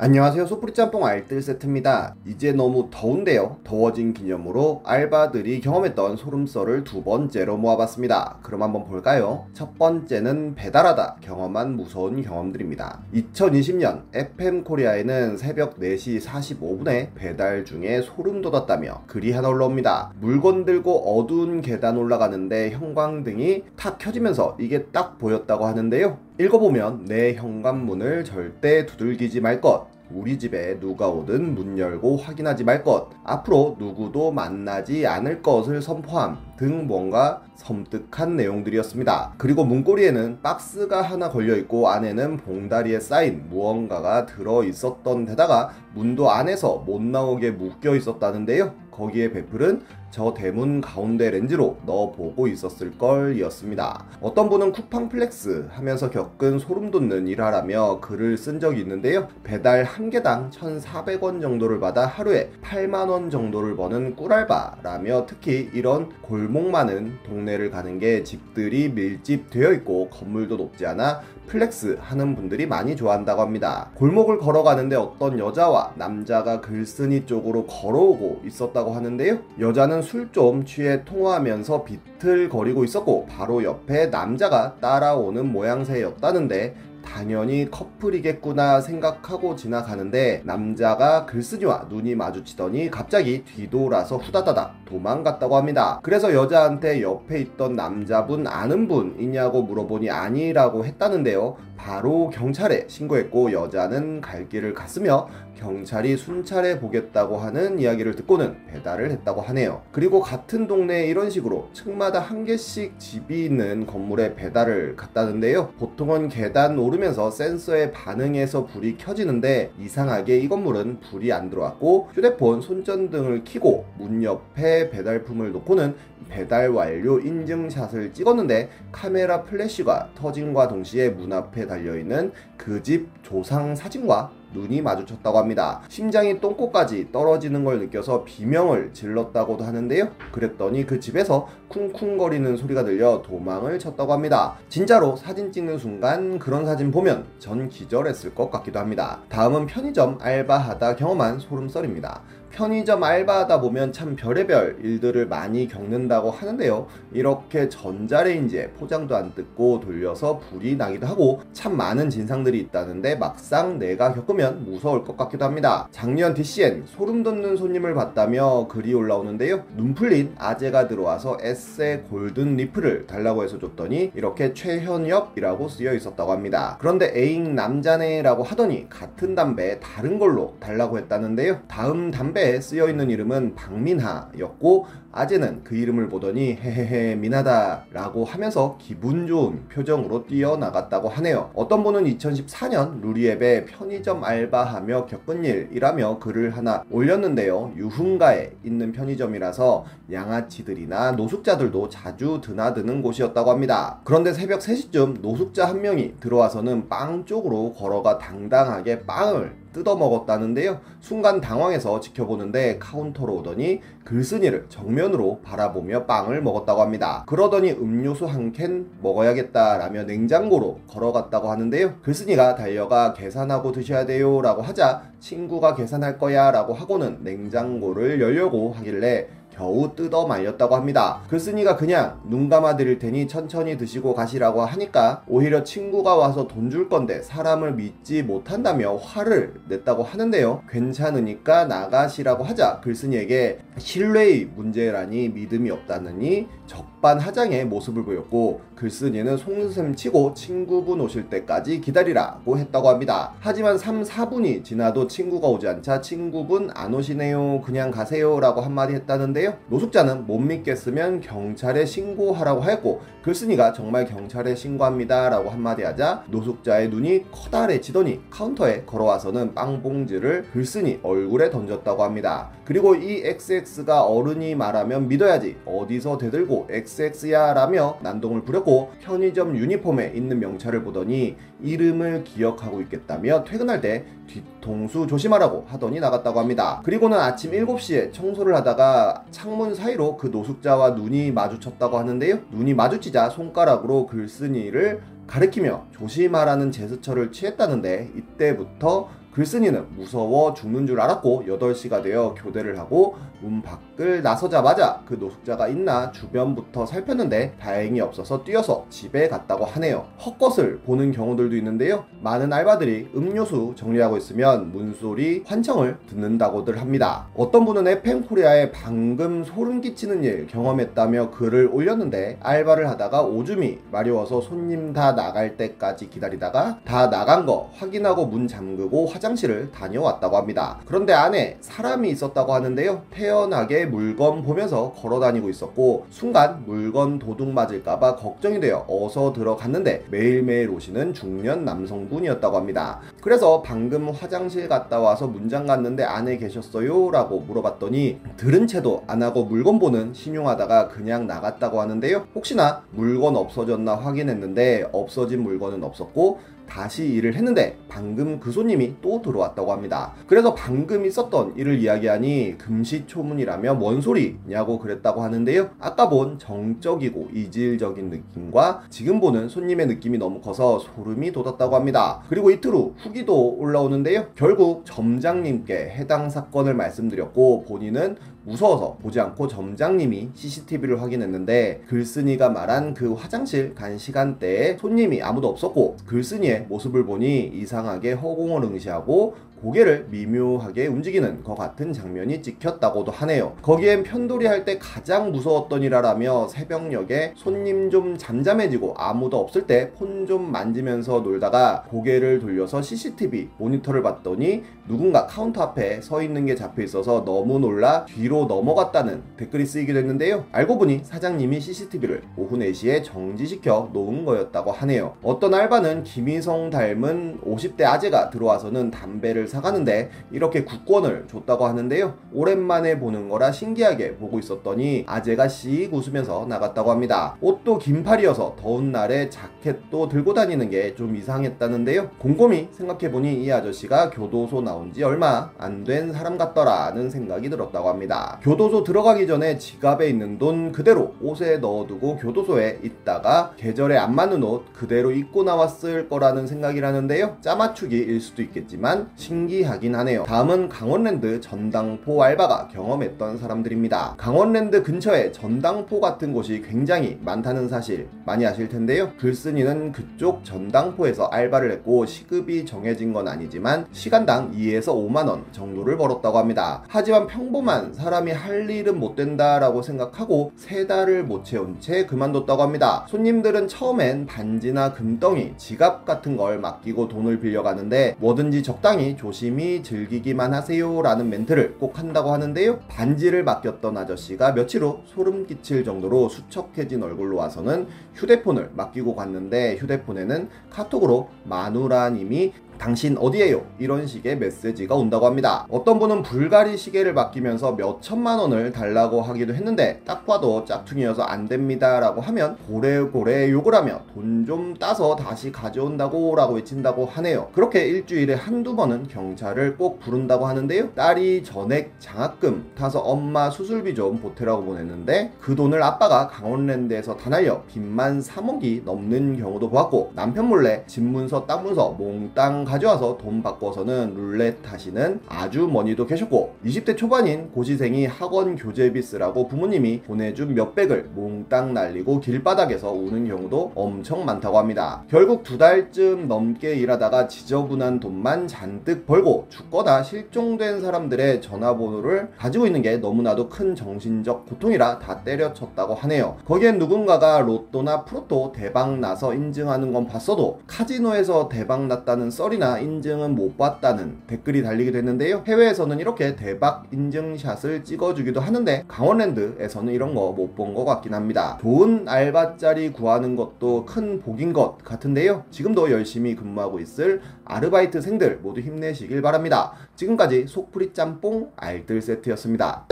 안녕하세요. 소프리 짬뽕 알뜰 세트입니다. 이제 너무 더운데요. 더워진 기념으로 알바들이 경험했던 소름썰을 두 번째로 모아봤습니다. 그럼 한번 볼까요? 첫 번째는 배달하다 경험한 무서운 경험들입니다. 2020년 FM 코리아에는 새벽 4시 45분에 배달 중에 소름 돋았다며 글이 하나 올라옵니다. 물건 들고 어두운 계단 올라가는데 형광등이 탁 켜지면서 이게 딱 보였다고 하는데요 읽어보면 내 현관문을 절대 두들기지 말 것. 우리 집에 누가 오든 문 열고 확인하지 말 것. 앞으로 누구도 만나지 않을 것을 선포함. 등 뭔가 섬뜩한 내용들이었습니다. 그리고 문고리에는 박스가 하나 걸려 있고 안에는 봉다리에 싸인 무언가가 들어 있었던 데다가 문도 안에서 못 나오게 묶여 있었다는데요. 거기에 베플은 저 대문 가운데 렌즈로 내다보고 있었을 걸 이었습니다. 어떤 분은 쿠팡 플렉스 하면서 겪은 소름 돋는 일화라며 글을 쓴 적이 있는데요. 배달 한 개당 1,400원 정도를 받아 하루에 8만 원 정도를 버는 꿀알바라며 특히 이런 골목 많은 동네를 가는 게 집들이 밀집되어 있고 건물도 높지 않아 플렉스 하는 분들이 많이 좋아한다고 합니다. 골목을 걸어가는데 어떤 여자와 남자가 글쓴이 쪽으로 걸어오고 있었다고 하는데요. 여자는 술 좀 취해 통화하면서 비틀거리고 있었고 바로 옆에 남자가 따라오는 모양새였다는데 당연히 커플이겠구나 생각하고 지나가는데 남자가 글쓴이와 눈이 마주치더니 갑자기 뒤돌아서 후다다닥 도망갔다고 합니다. 그래서 여자한테 옆에 있던 남자분 아는 분이냐고 물어보니 아니라고 했다는데요. 바로 경찰에 신고했고 여자는 갈 길을 갔으며 경찰이 순찰해 보겠다고 하는 이야기를 듣고는 배달을 했다고 하네요. 그리고 같은 동네에 이런 식으로 층마다 한 개씩 집이 있는 건물에 배달을 갔다는데요. 보통은 계단 오르면서 센서에 반응해서 불이 켜지는데 이상하게 이 건물은 불이 안 들어왔고 휴대폰 손전등을 켜고 문 옆에 배달품을 놓고는 배달 완료 인증샷을 찍었는데 카메라 플래시가 터짐과 동시에 문 앞에 달려있는 그 집 조상 사진과 눈이 마주쳤다고 합니다. 심장이 똥꼬까지 떨어지는 걸 느껴서 비명을 질렀다고도 하는데요. 그랬더니 그 집에서 쿵쿵거리는 소리가 들려 도망을 쳤다고 합니다. 진짜로 사진 찍는 순간 그런 사진 보면 전 기절했을 것 같기도 합니다. 다음은 편의점 알바하다 경험한 소름썰입니다. 편의점 알바하다 보면 참 별의별 일들을 많이 겪는다고 하는데요. 이렇게 전자레인지에 포장도 안 뜯고 돌려서 불이 나기도 하고 참 많은 진상들이 있다는데 막상 내가 겪으면 무서울 것 같기도 합니다. 작년 DCN 소름 돋는 손님을 봤다며 글이 올라오는데요. 눈 풀린 아재가 들어와서 에세 골든 리플을 달라고 해서 줬더니 이렇게 최현엽이라고 쓰여 있었다고 합니다. 그런데 에잉 남자네라고 하더니 같은 담배 다른 걸로 달라고 했다는데요. 다음 담배 서에 쓰여 있는 이름은 박민하였고 아재는 그 이름을 보더니 헤헤헤 미나다 라고 하면서 기분 좋은 표정으로 뛰어나갔다고 하네요. 어떤 분은 2014년 루리웹에 편의점 알바하며 겪은 일이라며 글을 하나 올렸는데요. 유흥가에 있는 편의점이라서 양아치들이나 노숙자들도 자주 드나드는 곳이었다고 합니다. 그런데 새벽 3시쯤 노숙자 한 명이 들어와서는 빵 쪽으로 걸어가 당당하게 빵을 뜯어 먹었다는데요. 순간 당황해서 지켜보는데 카운터로 오더니 글쓴이를 정면으로 바라보며 빵을 먹었다고 합니다. 그러더니 음료수 한 캔 먹어야겠다라며 냉장고로 걸어갔다고 하는데요. 글쓴이가 달려가 계산하고 드셔야 돼요 라고 하자 친구가 계산할 거야 라고 하고는 냉장고를 열려고 하길래 겨우 뜯어 말렸다고 합니다. 글쓴이가 그냥 눈 감아 드릴 테니 천천히 드시고 가시라고 하니까 오히려 친구가 와서 돈 줄 건데 사람을 믿지 못한다며 화를 냈다고 하는데요. 괜찮으니까 나가시라고 하자 글쓴이에게 신뢰의 문제라니 믿음이 없다느니 적반하장의 모습을 보였고 글쓴이는 송샘 치고 친구분 오실 때까지 기다리라고 했다고 합니다. 하지만 3, 4분이 지나도 친구가 오지 않자 친구분 안 오시네요 그냥 가세요 라고 한마디 했다는데요. 있는데요. 노숙자는 못 믿겠으면 경찰에 신고하라고 하였고 글쓴이가 정말 경찰에 신고합니다 라고 한마디 하자 노숙자의 눈이 커다래지더니 카운터에 걸어와서는 빵봉지를 글쓴이 얼굴에 던졌다고 합니다. 그리고 이 XX가 어른이 말하면 믿어야지 어디서 대들고 XX야 라며 난동을 부렸고 편의점 유니폼에 있는 명찰을 보더니 이름을 기억하고 있겠다며 퇴근할 때 뒤통수 조심하라고 하더니 나갔다고 합니다. 그리고는 아침 7시에 청소를 하다가 창문 사이로 그 노숙자와 눈이 마주쳤다고 하는데요. 눈이 마주치자 손가락으로 글쓴이를 가리키며 조심하라는 제스처를 취했다는데 이때부터 글쓴이는 무서워 죽는 줄 알았고 8시가 되어 교대를 하고 문 밖을 나서자마자 그 노숙자가 있나 주변부터 살폈는데 다행히 없어서 뛰어서 집에 갔다고 하네요. 헛것을 보는 경우들도 있는데요. 많은 알바들이 음료수 정리하고 있으면 문소리 환청을 듣는다고들 합니다. 어떤 분은 에펜코리아에 방금 소름 끼치는 일 경험했다며 글을 올렸는데 알바를 하다가 오줌이 마려워서 손님 다 나갈 때까지 기다리다가 다 나간 거 확인하고 문 잠그고 화장실을 다녀왔다고 합니다. 그런데 안에 사람이 있었다고 하는데요. 태연하게 물건 보면서 걸어 다니고 있었고 순간 물건 도둑 맞을까봐 걱정이 되어 어서 들어갔는데 매일매일 오시는 중년 남성분이었다고 합니다. 그래서 방금 화장실 갔다 와서 문장 갔는데 안에 계셨어요? 라고 물어봤더니 들은 채도 안 하고 물건 보는 신용하다가 그냥 나갔다고 하는데요. 혹시나 물건 없어졌나 확인했는데 없어진 물건은 없었고 다시 일을 했는데 방금 그 손님이 또 들어왔다고 합니다. 그래서 방금 있었던 일을 이야기하니 금시초문이라며 뭔 소리냐고 그랬다고 하는데요. 아까 본 정적이고 이질적인 느낌과 지금 보는 손님의 느낌이 너무 커서 소름이 돋았다고 합니다. 그리고 이틀 후 후기도 올라오는데요. 결국 점장님께 해당 사건을 말씀드렸고 본인은 무서워서 보지 않고 점장님이 CCTV를 확인했는데 글쓴이가 말한 그 화장실 간 시간대에 손님이 아무도 없었고 글쓴이의 모습을 보니 이상하게 허공을 응시하고 고개를 미묘하게 움직이는 것 같은 장면이 찍혔다고도 하네요. 거기엔 편돌이 할 때 가장 무서웠던 일이라며 새벽녘에 손님 좀 잠잠해지고 아무도 없을 때 폰 좀 만지면서 놀다가 고개를 돌려서 CCTV 모니터를 봤더니 누군가 카운터 앞에 서 있는 게 잡혀 있어서 너무 놀라 뒤로 넘어갔다는 댓글이 쓰이기도 했는데요. 알고 보니 사장님이 CCTV를 오후 4시에 정지시켜 놓은 거였다고 하네요. 어떤 알바는 김희성 닮은 50대 아재가 들어와서는 담배를 사가는데 이렇게 구권을 줬다고 하는데요. 오랜만에 보는 거라 신기하게 보고 있었더니 아재가 씩 웃으면서 나갔다고 합니다. 옷도 긴팔이어서 더운 날에 자켓도 들고 다니는 게 좀 이상했다는데요. 곰곰이 생각해보니 이 아저씨가 교도소 나온 지 얼마 안 된 사람 같더라는 생각이 들었다고 합니다. 교도소 들어가기 전에 지갑에 있는 돈 그대로 옷에 넣어두고 교도소에 있다가 계절에 안 맞는 옷 그대로 입고 나왔을 거라는 생각이라는데요. 짜맞추기일 수도 있겠지만 신 기하긴 하네요. 다음은 강원랜드 전당포 알바가 경험했던 사람들입니다. 강원랜드 근처에 전당포 같은 곳이 굉장히 많다는 사실 많이 아실 텐데요. 글쓴이는 그쪽 전당포에서 알바를 했고 시급이 정해진 건 아니지만 시간당 2에서 5만원 정도를 벌었다고 합니다. 하지만 평범한 사람이 할 일은 못 된다라고 생각하고 세 달을 못 채운 채 그만뒀다고 합니다. 손님들은 처음엔 반지나 금덩이, 지갑 같은 걸 맡기고 돈을 빌려가는데 뭐든지 적당히 조 심히 즐기기만 하세요 라는 멘트를 꼭 한다고 하는데요. 반지를 맡겼던 아저씨가 며칠 후 소름 끼칠 정도로 수척해진 얼굴로 와서는 휴대폰을 맡기고 갔는데 휴대폰에는 카톡으로 마누라님이 당신 어디에요? 이런 식의 메시지가 온다고 합니다. 어떤 분은 불가리 시계를 맡기면서 몇 천만 원을 달라고 하기도 했는데 딱 봐도 짝퉁이어서 안 됩니다 라고 하면 고래고래 욕을 하며 돈 좀 따서 다시 가져온다고 라고 외친다고 하네요. 그렇게 일주일에 한두 번은 경찰을 꼭 부른다고 하는데요. 딸이 전액 장학금 타서 엄마 수술비 좀 보태라고 보냈는데 그 돈을 아빠가 강원랜드에서 다 날려 빚만 3억이 넘는 경우도 보았고 남편 몰래 집문서 땅문서 몽땅 가져와서 돈 바꿔서는 룰렛 하시는 아주머니도 계셨고 20대 초반인 고시생이 학원 교재비 쓰라고 부모님이 보내준 몇백을 몽땅 날리고 길바닥에서 우는 경우도 엄청 많다고 합니다. 결국 두 달쯤 넘게 일하다가 지저분한 돈만 잔뜩 벌고 죽거나 실종된 사람들의 전화번호를 가지고 있는 게 너무나도 큰 정신적 고통이라 다 때려쳤다고 하네요. 거기엔 누군가가 로또나 프로토 대박 나서 인증하는 건 봤어도 카지노에서 대박 났다는 썰이 썰이나 인증은 못 봤다는 댓글이 달리기도 했는데요. 해외에서는 이렇게 대박 인증샷을 찍어주기도 하는데 강원랜드에서는 이런 거 못 본 것 같긴 합니다. 좋은 알바자리 구하는 것도 큰 복인 것 같은데요. 지금도 열심히 근무하고 있을 아르바이트생들 모두 힘내시길 바랍니다. 지금까지 속풀이 짬뽕 알뜰 세트였습니다.